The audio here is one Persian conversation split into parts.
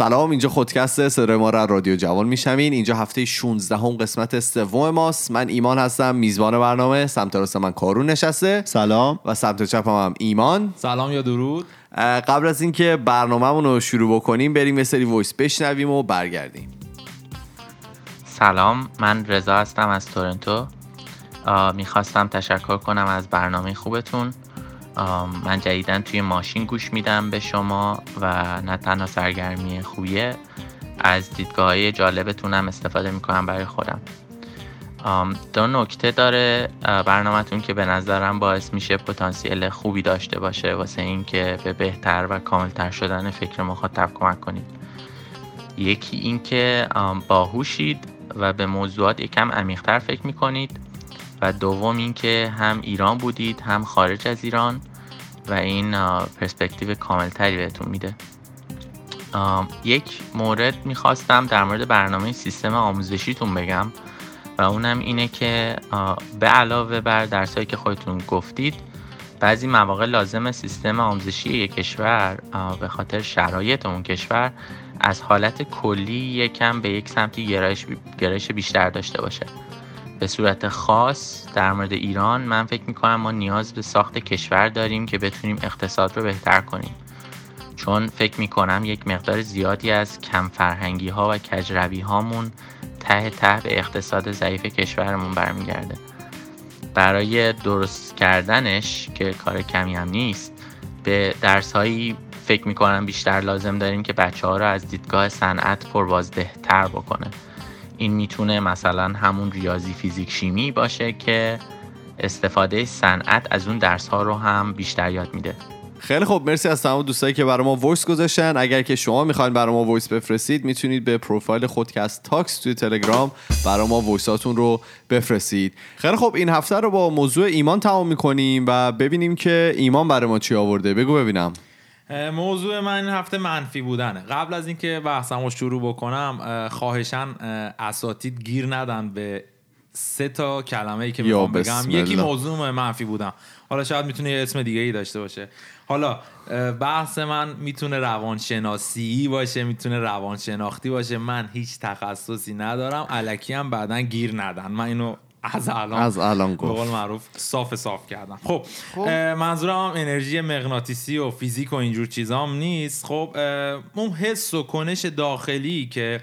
سلام اینجا خودکست صدای ما را رادیو جوان میشنوین. اینجا هفته 16 هم قسمت سوم ماست. من ایمان هستم میزبان برنامه. سمت راست من کارون نشسته. سلام. و سمت چپم هم ایمان. سلام یا درود. قبل از اینکه برنامهمون رو شروع بکنیم بریم یه سری وایس بشنویم و برگردیم. سلام من رضا هستم از تورنتو. می‌خواستم تشکر کنم از برنامه خوبتون. من جدیدا توی ماشین گوش میدم به شما و نه تنها سرگرمی خوبیه از دیدگاه های جالبتونم استفاده می‌کنم برای خودم. دو نکته داره برنامهتون که به نظرم باعث میشه پتانسیل خوبی داشته باشه واسه اینکه به بهتر و کاملتر شدن فکر مخاطب کمک کنید. یکی اینکه باهوشید و به موضوعات یکم عمیقتر فکر می‌کنید. و دوم اینکه هم ایران بودید هم خارج از ایران. و این پرسپکتیو کاملتری بهتون میده. یک مورد می‌خواستم در مورد برنامه سیستم آموزشیتون بگم و اونم اینه که به علاوه بر درسایی که خودتون گفتید بعضی مواقع لازم سیستم آموزشی یک کشور به خاطر شرایط اون کشور از حالت کلی یکم به یک سمتی گرایش بیشتر داشته باشه. به صورت خاص در مورد ایران من فکر می‌کنم ما نیاز به ساخت کشور داریم که بتونیم اقتصاد رو بهتر کنیم. چون فکر می‌کنم یک مقدار زیادی از کم فرهنگی ها و کجروی هامون ته ته به اقتصاد ضعیف کشورمون برمیگرده. برای درست کردنش که کار کمی هم نیست به درس هایی فکر می‌کنم بیشتر لازم داریم که بچه ها رو از دیدگاه صنعت پروازده تر بکنه. این می‌تونه مثلا همون ریاضی فیزیک شیمی باشه که استفاده صنعت از اون درس ها رو هم بیشتر یاد میده. خیلی خوب مرسی از تمام دوستایی که برای ما voice گذاشتن. اگر که شما می‌خواین برای ما voice بفرستید می‌تونید به پروفایل خودکست تاکس توی تلگرام برای ما voice اتون رو بفرستید. خیلی خوب این هفته رو با موضوع ایمان تمام می‌کنیم و ببینیم که ایمان برای ما چی آورده. بگو ببینم. موضوع من این هفته منفی بودنه. قبل از اینکه بحثم رو شروع بکنم خواهشاً اساتید گیر ندن به سه تا کلمه ای که می‌خوام بگم. یکی موضوع منفی بودم. حالا شاید می‌تونه یه اسم دیگه ای داشته باشه. حالا بحث من می‌تونه روانشناسی باشه می‌تونه روانشناختی باشه. من هیچ تخصصی ندارم. علکی هم بعدا گیر ندن. من اینو از الان. از الان گفت. قول معروف صاف صاف کردم. خب, خب. منظورم انرژی مغناطیسی و فیزیک و اینجور چیزام نیست. خب اون حس و کنش داخلی که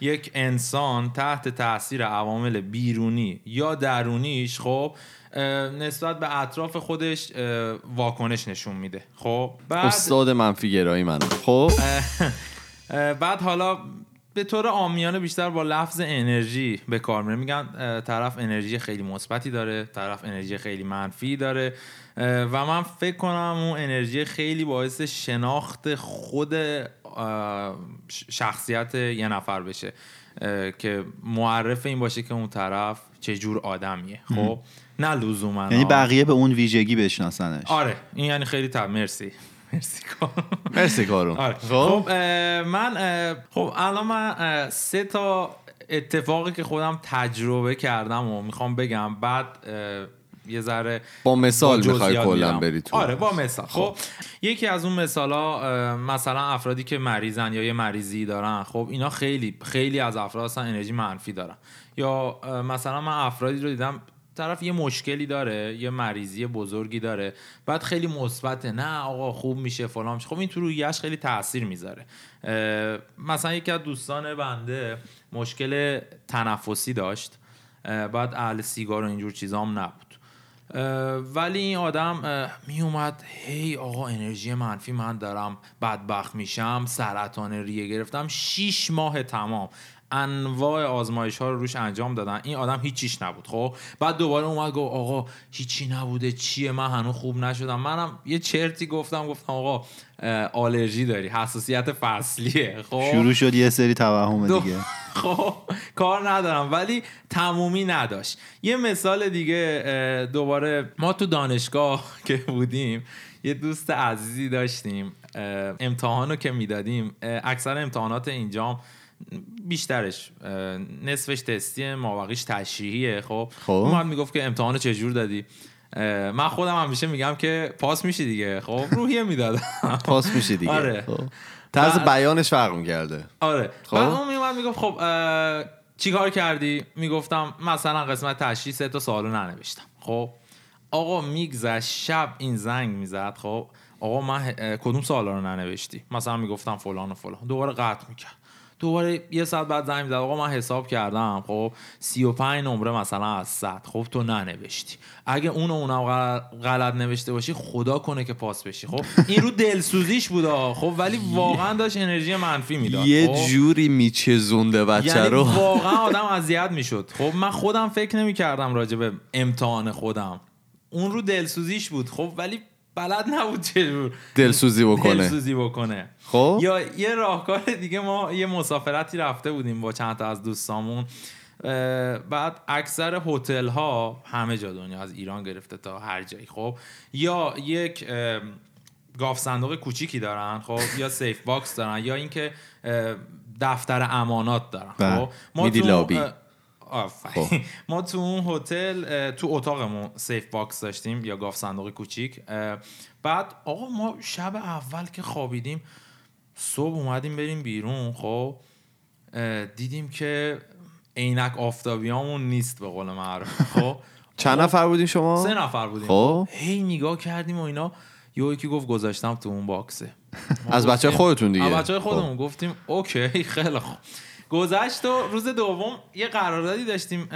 یک انسان تحت تاثیر عوامل بیرونی یا درونیش خب نسبت به اطراف خودش واکنش نشون میده. خب بعد استاد منفی گرایی من خب. بعد حالا به طور آمیانه بیشتر با لفظ انرژی به کار میره. میگن طرف انرژی خیلی مثبتی داره طرف انرژی خیلی منفی داره و من فکر کنم اون انرژی خیلی باعث شناخت خود شخصیت یه نفر بشه که معرف این باشه که اون طرف چه جور آدمیه خب؟ نه لزوما. یعنی بقیه به اون ویژگی بشناسنش. آره. این یعنی خیلی تب مرسی. مرسی کارون مرسی کارون آره. خب, خب، من خب الان من سه تا اتفاقی که خودم تجربه کردم و می‌خوام بگم. بعد یه ذره با مثال می‌خوای کلا بری تو. آره با مثال. خب, خب. یکی از اون مثالا مثلا افرادی که مریضن یا یه مریضی دارن خب اینا خیلی خیلی از افراد اصلا انرژی منفی دارن. یا مثلا من افرادی رو دیدم طرف یه مشکلی داره یه مریضی بزرگی داره. بعد خیلی مثبته نه آقا خوب میشه فلان میشه. خب این تو رویش خیلی تاثیر می‌ذاره. مثلا یکی از دوستان بنده مشکل تنفسی داشت. بعد اهل سیگار و اینجور چیزا هم نبود. ولی این آدم می اومد هی آقا انرژی منفی من دارم بدبخت میشم سرطان ریه گرفتم. شیش ماه تمام. انواع آزمایش ها رو روش انجام دادن. این آدم هیچیش نبود خب؟ بعد دوباره اومد گفت آقا هیچی نبوده چیه؟ من هنوز خوب نشدم. منم یه چرتی گفتم گفتم آقا آلرژی داری حساسیت فصلیه خب؟ شروع شد یه سری توهم دیگه. خب کار ندارم ولی تمومی نداشت. یه مثال دیگه دوباره ما تو دانشگاه که بودیم یه دوست عزیزی داشتیم امتحانو که می‌دادیم اکثر امتحانات اینجام بیشترش نصفش تستی مابقیش تشریحیه. خب, خب. اومد می‌گفت که امتحان چجور دادی؟ من خودم همیشه میگم که پاس میشی دیگه. خب روحیه می‌دادم. پاس میشه دیگه. آره. خب. طرز بعد- بیانش فرق می‌کرده. آره. خب. بعد اون میومد می‌گفت خب اه، چیکار کردی؟ می‌گفتم مثلا قسمت تشریح سه تا سوالو ننوشتم. خب آقا میگذشت شب این زنگ می‌زد. خب آقا من کدوم سوالا رو ننوشتی؟ مثلا می‌گفتم فلان و فلان. دوباره قطع می‌کرد. دوباره یه ساعت بعد زنگ می‌زد آقا من حساب کردم خب 35 نمره مثلا از 100 خب تو ننوشتی اگه اون اونم غل- غلط نوشته باشی خدا کنه که پاس بشی خب این رو دلسوزیش بود آه. خب ولی واقعا داشت انرژی منفی می‌داد یه خب؟ جوری میچزونده بچه یعنی رو واقعا آدم اذیت می‌شد خب من خودم فکر نمی کردم راجع به امتحان خودم اون رو دلسوزیش بود خب ولی بلد نبود چجور دلسوزی بکنه. دلسوزی بکنه. خب؟ یا یه راهکار دیگه ما یه مسافرتی رفته بودیم با چند تا از دوستامون. بعد اکثر هتل ها همه جا دنیا از ایران گرفته تا هر جایی. خب؟ یا یک گاوصندوق کوچیکی دارن خب؟ یا safe box دارن یا اینکه دفتر امانات دارن. بله. خب؟ ما میدی تو- لابی. آفرین. خب. ما تو اون هتل تو اتاقمون safe box داشتیم یا گاوصندوق کوچیک. بعد آقا ما شب اول که خوابیدیم صبح اومدیم بریم بیرون خب. دیدیم که عینک آفتابیامون نیست به قول معروف خب. چند نفر بودین شما؟ سه نفر بودیم. خب. هی نگاه کردیم و اینا. یه یکی گفت گذاشتم تو اون باکسه. از بچه خودتون دیگه. از بچه خب. خودمون گفتیم اوکی خیلی خوب. گذشت و روز دوم یه قراردادی داشتیم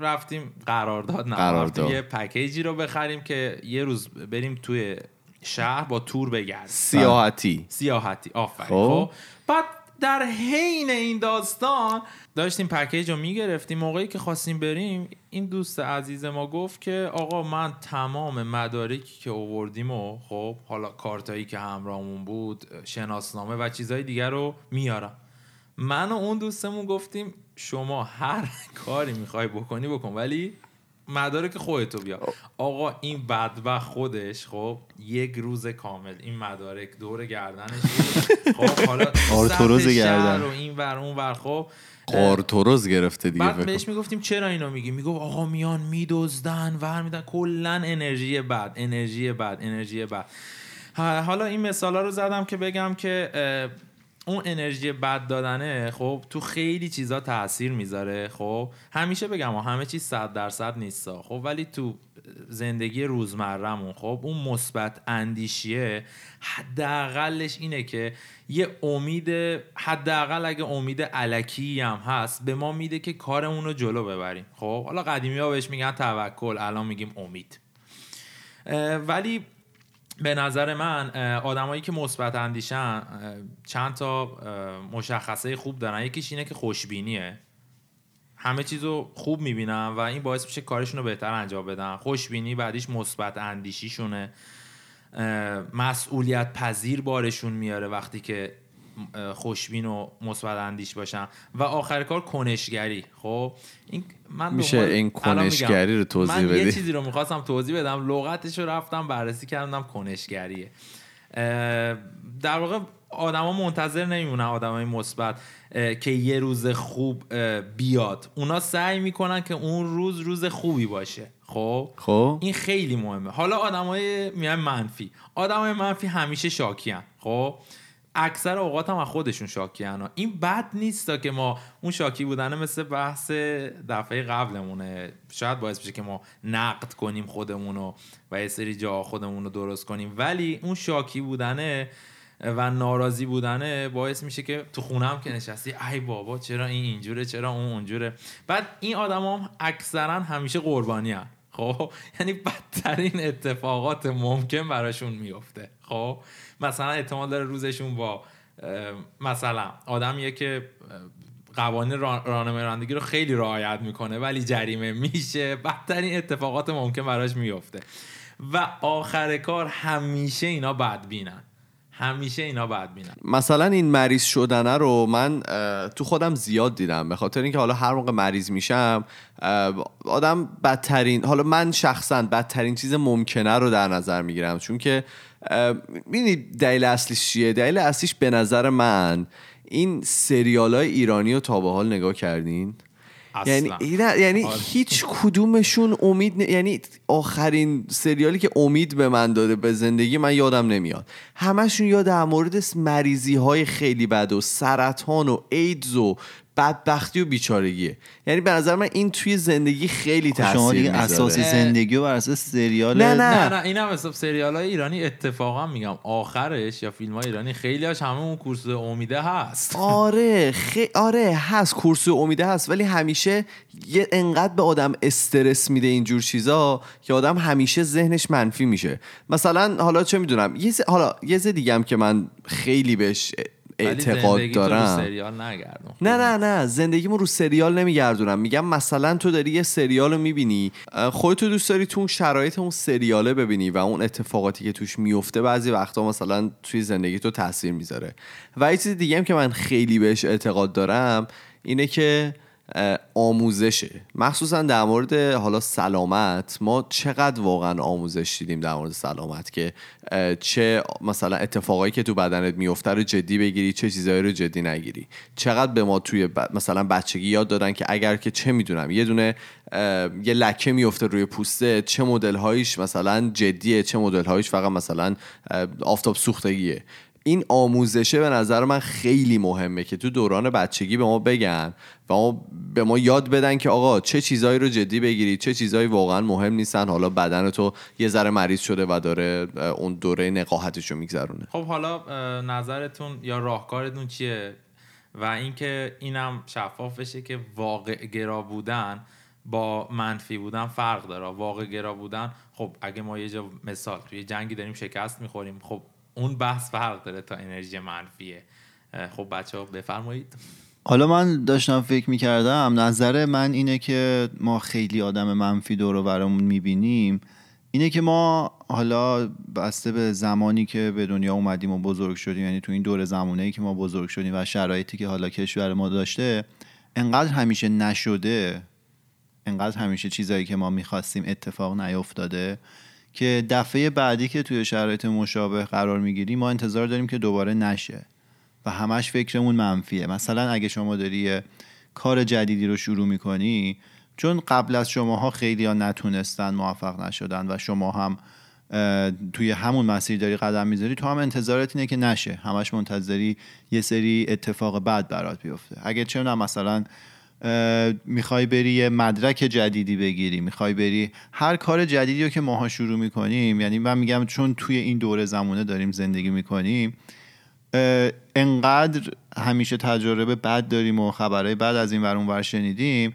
رفتیم. قرارداد نه قرارداد. یه پکیجی رو بخریم که یه روز بریم توی شهر با تور بگردیم. سیاحتی. سیاحتی. آفرین. خب. خب. بعد در حین این داستان داشتیم پکیج رو می‌گرفتیم. موقعی که خواستیم بریم این دوست عزیز ما گفت که آقا من تمام مدارکی که اووردیم و خب حالا کارتایی که همراهمون بود شناسنامه و چیزهای دیگر رو میارم. من و اون دوستمون گفتیم شما هر کاری می‌خوای بکنی بکن ولی مدارک خودتو بیار آقا این بدبخت خودش خب یک روز کامل این مدارک دور گردنش. خب حالا شهر گردن. و این ور اون ور خب. قارتوروز گرفته دیگه بعد بهش می‌گفتیم چرا اینو میگی؟ می‌گفت آقا میان میدزدن ور میدن کلا انرژی بد انرژی بد انرژی بد. حالا این مثالا رو زدم که بگم که اون انرژی بد دادنه خب تو خیلی چیزا تاثیر می‌ذاره. خب همیشه بگم ها، همه چیز صد درصد نیستا. خب ولی تو زندگی روزمرهمون خب اون مثبت اندیشیه حداقلش اینه که یه امید حداقل اگه امید علکی هم هست به ما میده که کارمون رو جلو ببریم. خب حالا قدیمی ها بهش میگن توکل الان میگیم امید. ولی به نظر من آدمایی که مثبت اندیشن چند تا مشخصه خوب دارن. یکیش اینه که خوشبینیه. همه چیز رو خوب می‌بینن و این باعث میشه کارشون رو بهتر انجام بدن. خوشبینی بعدیش مثبت اندیشیشونه. مسئولیت پذیر بارشون میاره وقتی که خوشبین و مثبت اندیش باشن. و آخر کار کنشگری. خب این من میشه این. کنشگری رو توضیح من بدی؟ یه چیزی رو می‌خواستم توضیح بدم. لغتش رو رفتم بررسی کردم کنشگریه. در واقع آدما منتظر نمیمونن آدمای مثبت که یه روز خوب بیاد. اونا سعی می‌کنن که اون روز روز خوبی باشه. خب؟ خب. این خیلی مهمه. حالا آدمای میان منفی. آدمای منفی همیشه شاکیان. خب؟ اکثر اوقات هم از خودشون شاکیان این بد نیست که ما اون شاکی بودنه مثل بحث دفعه قبلمونه. شاید باعث بشه که ما نقد کنیم خودمونو و یه سری جا خودمون رو درست کنیم. ولی اون شاکی بودنه و ناراضی بودنه باعث میشه که تو خونه هم که نشستی ای بابا چرا این اینجوره چرا اون اونجوره؟ بعد این آدم هم اکثرا همیشه قربانی. خب؟ یعنی بدترین اتفاقات ممکن براشون میفته. خب؟ مثلا احتمال داره روزشون با مثلا آدمیه که قوانین ران- راهنمای رانندگی رو خیلی رعایت می‌کنه ولی جریمه میشه. بدترین اتفاقات ممکن براش میفته. و آخر کار همیشه اینا بدبینن. همیشه اینا بدبینن مثلا این مریض شدنه رو من تو خودم زیاد دیدم به خاطر اینکه حالا هر موقع مریض میشم آدم بدترین حالا من شخصا بدترین چیز ممکنه رو در نظر می‌گیرم. چون که می‌دونی دلیل اصلیش چیه؟ دلیل اصلیش به نظر من این سریال های ایرانی رو تا به حال نگاه کردین؟ اصلا نه، یعنی آره. هیچ کدومشون امید ن- یعنی آخرین سریالی که امید به من داده به زندگی من یادم نمیاد همشون یا در مورد مریضی های خیلی بد و سرطان و ایدز و بدبختی و بیچارگیه. یعنی به نظر من این توی زندگی خیلی خب شما تاثیر دیگه می‌ذاره. اساس زندگی و بر اساس سریال نه، نه. نه نه این هم حساب سریال های ایرانی اتفاقا میگم. آخرش یا فیلم های ایرانی خیلی هاش همه اون کورس امیده هست. آره خی... آره هست. کورس امیده هست. ولی همیشه یه انقدر به آدم استرس میده اینجور چیزا که آدم همیشه ذهنش منفی میشه. مثلا حالا چه می‌دونم یه ز... حالا یه ز دیگه هم که من خیلی بهش اعتقاد رو دارم. سریال نگردون. نه نه نه. زندگیمو رو سریال نمیگردونم. میگم مثلا تو داری یه سریال رو می‌بینی خودتو دوست داری تو اون شرایط اون سریاله ببینی و اون اتفاقاتی که توش میفته بعضی وقتا مثلا توی زندگی تو تاثیر می‌ذاره. و یه چیز دیگه هم که من خیلی بهش اعتقاد دارم اینه که آموزشه. مخصوصا در مورد حالا سلامت ما چقدر واقعا آموزش دیدیم در مورد سلامت که چه مثلا اتفاقایی که تو بدنت میفته رو جدی بگیری چه چیزایی رو جدی نگیری. چقدر به ما توی ب- مثلا بچگی یاد دادن که اگر که چه می‌دونم یه دونه یه لکه میفته روی پوسته چه مدل هایش مثلا جدیه چه مدل هایش فقط مثلا آفتاب سوختگیه. این آموزشه به نظر من خیلی مهمه که تو دوران بچگی به ما بگن و ما به ما یاد بدن که آقا چه چیزایی رو جدی بگیری چه چیزایی واقعا مهم نیستن. حالا بدن تو یه ذره مریض شده و داره اون دوره نقاهتش رو میگذرونه. خب حالا نظرتون یا راهکارتون چیه؟ و اینکه اینم شفاف بشه که واقع گرا بودن با منفی بودن فرق داره. واقع گرا بودن خب اگه ما یه جا مثال توی جنگی داریم شکست می‌خوریم خب اون بحث فرق داره تا انرژی منفیه. خب بچه ها بفرمایید. حالا من داشتم فکر می‌کردم نظر من اینه که ما خیلی آدم منفی دور و برامون می‌بینیم. اینه که ما حالا بسته به زمانی که به دنیا اومدیم و بزرگ شدیم یعنی تو این دور زمانه ای که ما بزرگ شدیم و شرایطی که حالا کشور ما داشته انقدر همیشه نشده انقدر همیشه چیزایی که ما می‌خواستیم اتفاق نیفتاده. که دفعه بعدی که توی شرایط مشابه قرار می‌گیریم ما انتظار داریم که دوباره نشه و همش فکرمون منفیه. مثلا اگه شما داری کار جدیدی رو شروع می‌کنی چون قبل از شماها خیلی ها نتونستن موفق نشدن و شما هم توی همون مسیر داری قدم می‌ذاری تو هم انتظارت اینه که نشه. همش منتظری یه سری اتفاق بد برات بیفته. اگه چه مثلا می‌خوای بری یه مدرک جدیدی بگیری می‌خوای بری هر کار جدیدی رو که ماها شروع می‌کنیم یعنی من میگم چون توی این دوره زمانه داریم زندگی می‌کنیم انقدر همیشه تجربه بد داریم و خبرهای بد از این ور شنیدیم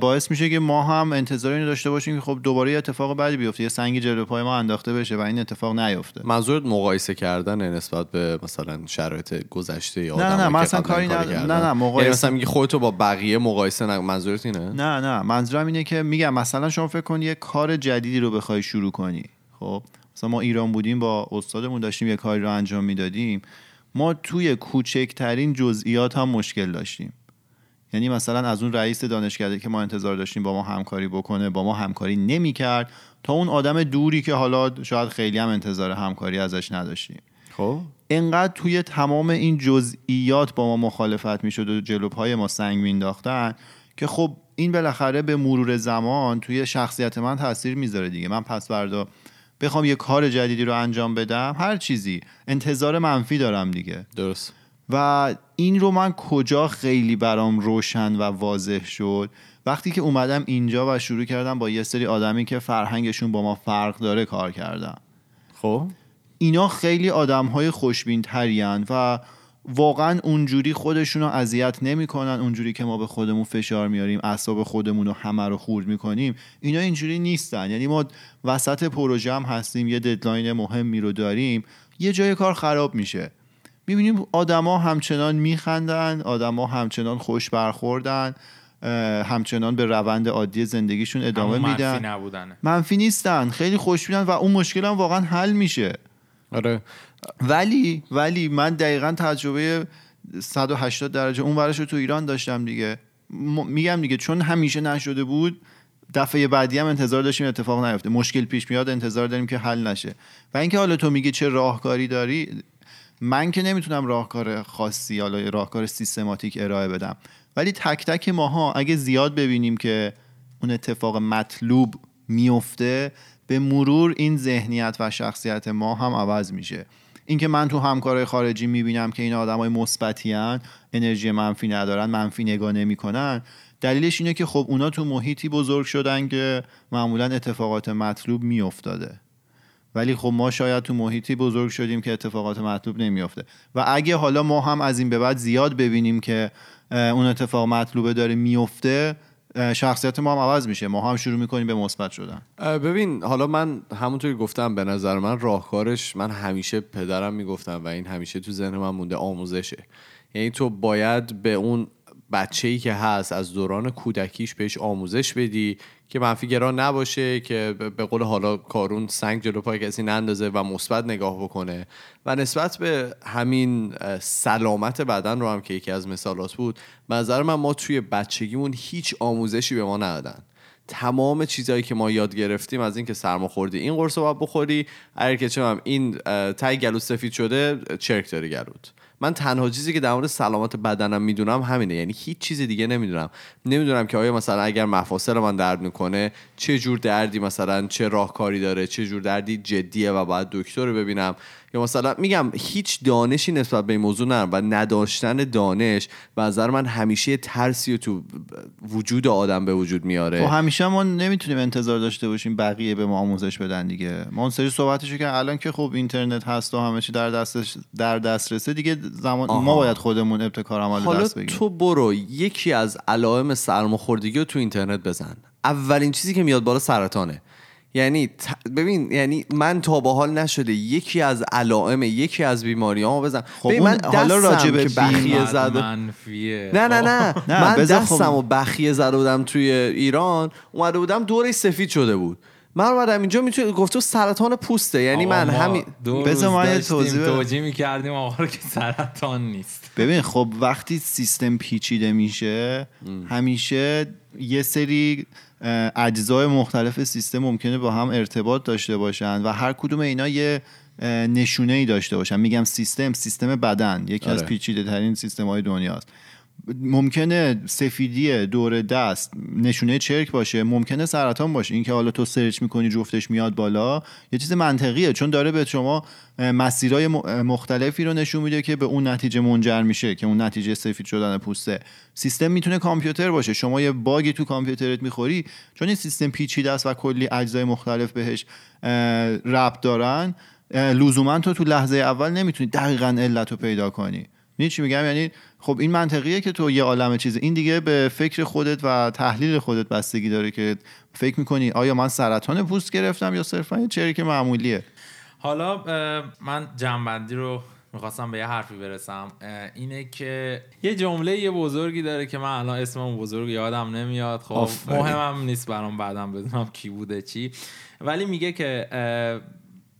باعث میشه که ما هم انتظار اینو داشته باشیم که خب دوباره یه اتفاق بدی بیفته یه سنگ جلو پای ما انداخته بشه و این اتفاق نیفته. منظورت مقایسه کردن نسبت به مثلا شرایط گذشته یا نه، نه، من اصلا کاری. کردن؟ نه، نه، مقایسه- یعنی مثلا میگی خودتو با بقیه مقایسه نکن. منظورت اینه؟ نه نه منظورم اینه که میگم مثلا شما فکر کن یه کار جدیدی رو بخوای شروع کنی. خب مثلا ما ایران بودیم با استادمون داشتیم یه کاری رو انجام می‌دادیم. ما توی کوچکترین جزئیات هم مشکل داشتیم. یعنی مثلا از اون رئیس دانشکده که ما انتظار داشتیم با ما همکاری بکنه با ما همکاری نمی‌کرد تا اون آدم دوری که حالا شاید خیلی هم انتظار همکاری ازش نداشتیم. خب. انقدر توی تمام این جزئیات با ما مخالفت می‌شد و جلو پای ما سنگ مینداختن که خب این بالاخره به مرور زمان توی شخصیت من تاثیر می‌ذاره دیگه. من پس فردا بخوام یه کار جدیدی رو انجام بدم هر چیزی. انتظار منفی دارم دیگه. درست. و این رو من کجا خیلی برام روشن و واضح شد؟ وقتی که اومدم اینجا و شروع کردم با یه سری آدمی که فرهنگشون با ما فرق داره کار کردم. خب؟ اینا خیلی آدم های خوشبین و واقعا اونجوری خودشون رو اذیت نمی‌کنن اونجوری که ما به خودمون فشار میاریم اعصاب خودمون رو همه رو خورد می‌کنیم. اینا اینجوری نیستن. یعنی ما وسط پروژه هم هستیم یه ددلاین مهمی رو داریم یه جای کار خراب میشه. می‌بینیم آدما همچنان میخندن آدما همچنان خوش برخوردن همچنان به روند عادی زندگیشون ادامه همون میدن. منفی نبودنه. منفی نیستن خیلی خوشبینن و اون مشکل هم واقعا حل میشه. آره. ولی ولی من دقیقا تجربه 180 درجه اون ورش رو تو ایران داشتم دیگه. م- میگم دیگه چون همیشه نشده بود دفعه بعدی هم انتظار داشتیم اتفاق نیفته. مشکل پیش میاد انتظار داریم که حل نشه. و اینکه حالا تو میگی چه راهکاری داری من که نمی‌تونم راهکار خاصی یا راهکار سیستماتیک ارائه بدم. ولی تک تک ماها اگه زیاد ببینیم که اون اتفاق مطلوب میفته به مرور این ذهنیت و شخصیت ما هم عوض میشه. اینکه من تو همکارای خارجی می‌بینم که این آدمای مثبتی انرژی منفی ندارن منفی نگاه نمی‌کنن دلیلش اینه که خب اونا تو محیطی بزرگ شدن که معمولا اتفاقات مطلوب میافتاده. ولی خب ما شاید تو محیطی بزرگ شدیم که اتفاقات مطلوب نمیافته. و اگه حالا ما هم از این به بعد زیاد ببینیم که اون اتفاق مطلوبه داره میفته شخصیت ما هم عوض میشه. ما هم شروع می‌کنیم به مثبت شدن. ببین حالا من همونطوری گفتم به نظر من راهکارش من همیشه پدرم می‌گفتم و این همیشه تو ذهن من مونده آموزشه. یعنی تو باید به اون بچه ای که هست از دوران کودکیش بهش آموزش بدی که منفی گرا نباشه که به قول حالا کارون سنگ جلو پای کسی نندازه و مثبت نگاه بکنه. و نسبت به همین سلامت بدن رو هم که یکی از مثالات بود نظر من ما توی بچگیمون هیچ آموزشی به ما ندادن. تمام چیزهایی که ما یاد گرفتیم از اینکه سرما خوردی این قرص رو بخوری اگر که چه این تای گلو سفید شده چرک داری گلوت. من تنها چیزی که در مورد سلامت بدنم می‌دونم همینه. یعنی هیچ چیز دیگه نمی‌دونم. نمی‌دونم که آیا مثلا اگر مفاصل من درد می‌کنه چه جور دردی مثلا چه راهکاری داره چه جور دردی جدیه و باید دکتر رو ببینم. یا مثلا میگم هیچ دانشی نسبت به این موضوع ندارم و نداشتن دانش به نظر من همیشه ترسی تو وجود آدم به وجود میاره. و خب همیشه ما نمی‌تونیم انتظار داشته باشیم بقیه به ما آموزش بدن دیگه. ما اون سری صحبتشو که الان که خب اینترنت هست و همه چی در دستش در دسترسه دیگه زمان ما باید خودمون ابتکار عمل حالا دست بگیریم. تو برو یکی از علائم سرماخوردگی رو تو اینترنت بزن. اولین چیزی که میاد بالا سرطانه. یعنی ببین یعنی من تا به حال نشده یکی از علائم یکی از بیماری ها بزن خب من حالا راجع به بخیه زده. منفیه. نه نه نه, نه، من بذار خب- دستم و بخیه زده بودم توی ایران. اومده بودم دورش سفید شده بود. من اومدم اینجا می‌تونی گفته سرطان پوسته یعنی من ما همین دو بذار روز من یه داشتیم توضیح. توجیه می‌کردیم آقا رو که سرطان نیست. ببین خب وقتی سیستم پیچیده میشه همیشه یه سری اجزای مختلف سیستم ممکنه با هم ارتباط داشته باشن و هر کدوم اینا یه نشونه ای داشته باشن. میگم سیستم سیستم بدن. یکی از آره. پیچیده ترین سیستم های دنیاست. ممکنه سفیدی دور دست نشونه چرک باشه ممکنه سرطان باشه. اینکه حالا تو search می‌کنی جفتش میاد بالا یه چیز منطقیه. چون داره به شما مسیرهای مختلفی رو نشون میده که به اون نتیجه منجر میشه که اون نتیجه سفید شدن پوسته. سیستم می‌تونه کامپیوتر باشه. شما یه bug ی تو کامپیوترت می‌خوری چون این سیستم پیچیده است و کلی اجزای مختلف بهش ربط دارن لزوما تو تو لحظه اول نمی‌تونی دقیقا علت رو پیدا کنی. چی میگم؟ یعنی خب این منطقیه که تو یه عالم چیز این دیگه به فکر خودت و تحلیل خودت بستگی داره که فکر می‌کنی آیا من سرطان پوست گرفتم یا صرفا یه چریک معمولیه؟ حالا من جنبندی رو می‌خواستم به یه حرفی برسم. اینه که یه جمله یه بزرگی داره که من الان اسم اون بزرگ یادم نمیاد. خب. مهمم نیست برام بعدم بدونم کی بوده چی. ولی میگه که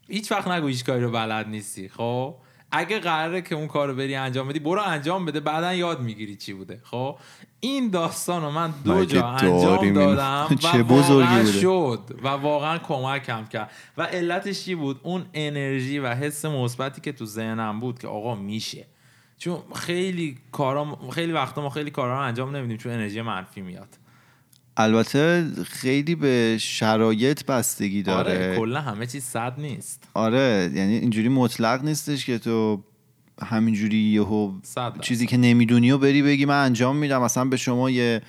هیچ وقت نگو هیچ کاری رو بلد نیستی خب؟ اگه قراره که اون کار رو بری انجام بدی برو انجام بده بعدا یاد می‌گیری چی بوده. خب؟ این داستان رو من دو جا انجام؟ دادم چه و بزرگی واقعا. شد و واقعا کمکم کرد. و علتش چی بود؟ اون انرژی و حس مثبتی که تو ذهنم بود که آقا میشه. چون خیلی کارا خیلی وقتا ما خیلی کارا رو انجام نمیدیم چون انرژی منفی میاد. البته خیلی به شرایط بستگی آره داره. کلا همه چیز صد نیست. آره یعنی اینجوری مطلق نیستش که تو همینجوری یهو. چیزی که نمی‌دونی و بری بگی من انجام میدم. مثلا به شما یه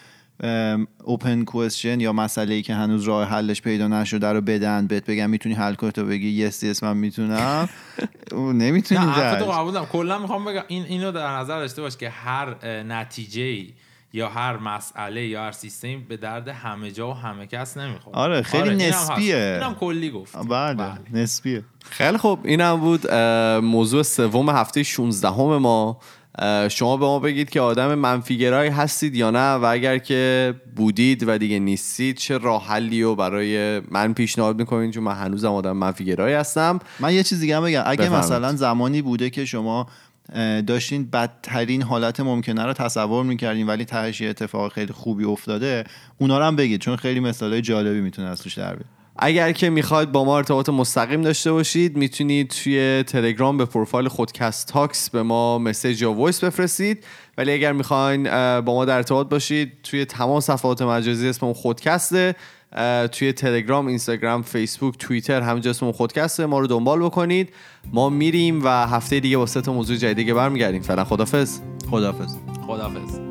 اوپن کوشن یا مسئله ای که هنوز راه حلش پیدا نشده رو بدن بهت بگم می‌تونی حل کنی تو بگی یس یس من می‌تونم. نمی‌تونی نه حرفتو در قبول دارم کلا می‌خوام بگم این اینو در نظر داشته باش که هر نتیجه یا هر مسئله یا هر سیستمی به درد همه جا و همه کس نمی‌خوره. آره، خیلی هست. نسبیه. اینم کلی گفت. بله نسبیه. خیلی خوب. اینم بود موضوع سوم هفته 16 همه ما شما به ما بگید که آدم منفیگرایی هستید یا نه و اگر که بودید و دیگه نیستید چه راه حلی رو برای من پیشنهاد می‌کنید؟ چون من هنوزم آدم منفیگرایی هستم. من یه چیز دیگه هم بگم. اگه بفرمایید. مثلا زمانی بوده که شما داشتین بدترین حالت ممکنه رو تصور می‌کردین ولی تهش یه اتفاق خیلی خوبی افتاده. اونا رو هم بگید چون خیلی مثالای جالبی می‌تونه از توش در بیاد. اگر که می‌خواید با ما ارتباط مستقیم داشته باشید می‌تونید توی تلگرام به پروفایل خودکست talks به ما message یا voice بفرستید. ولی اگر می‌خواین با ما در ارتباط باشید توی تمام صفحات مجازی اسممون خودکسته. توی تلگرام اینستاگرام فیسبوک توییتر همینجا اسممون خودکسته ما رو دنبال بکنید. ما میریم و هفته دیگه با سه موضوع جدید دیگه برمیگردیم. فعلا خدافظ خدافظ خدافظ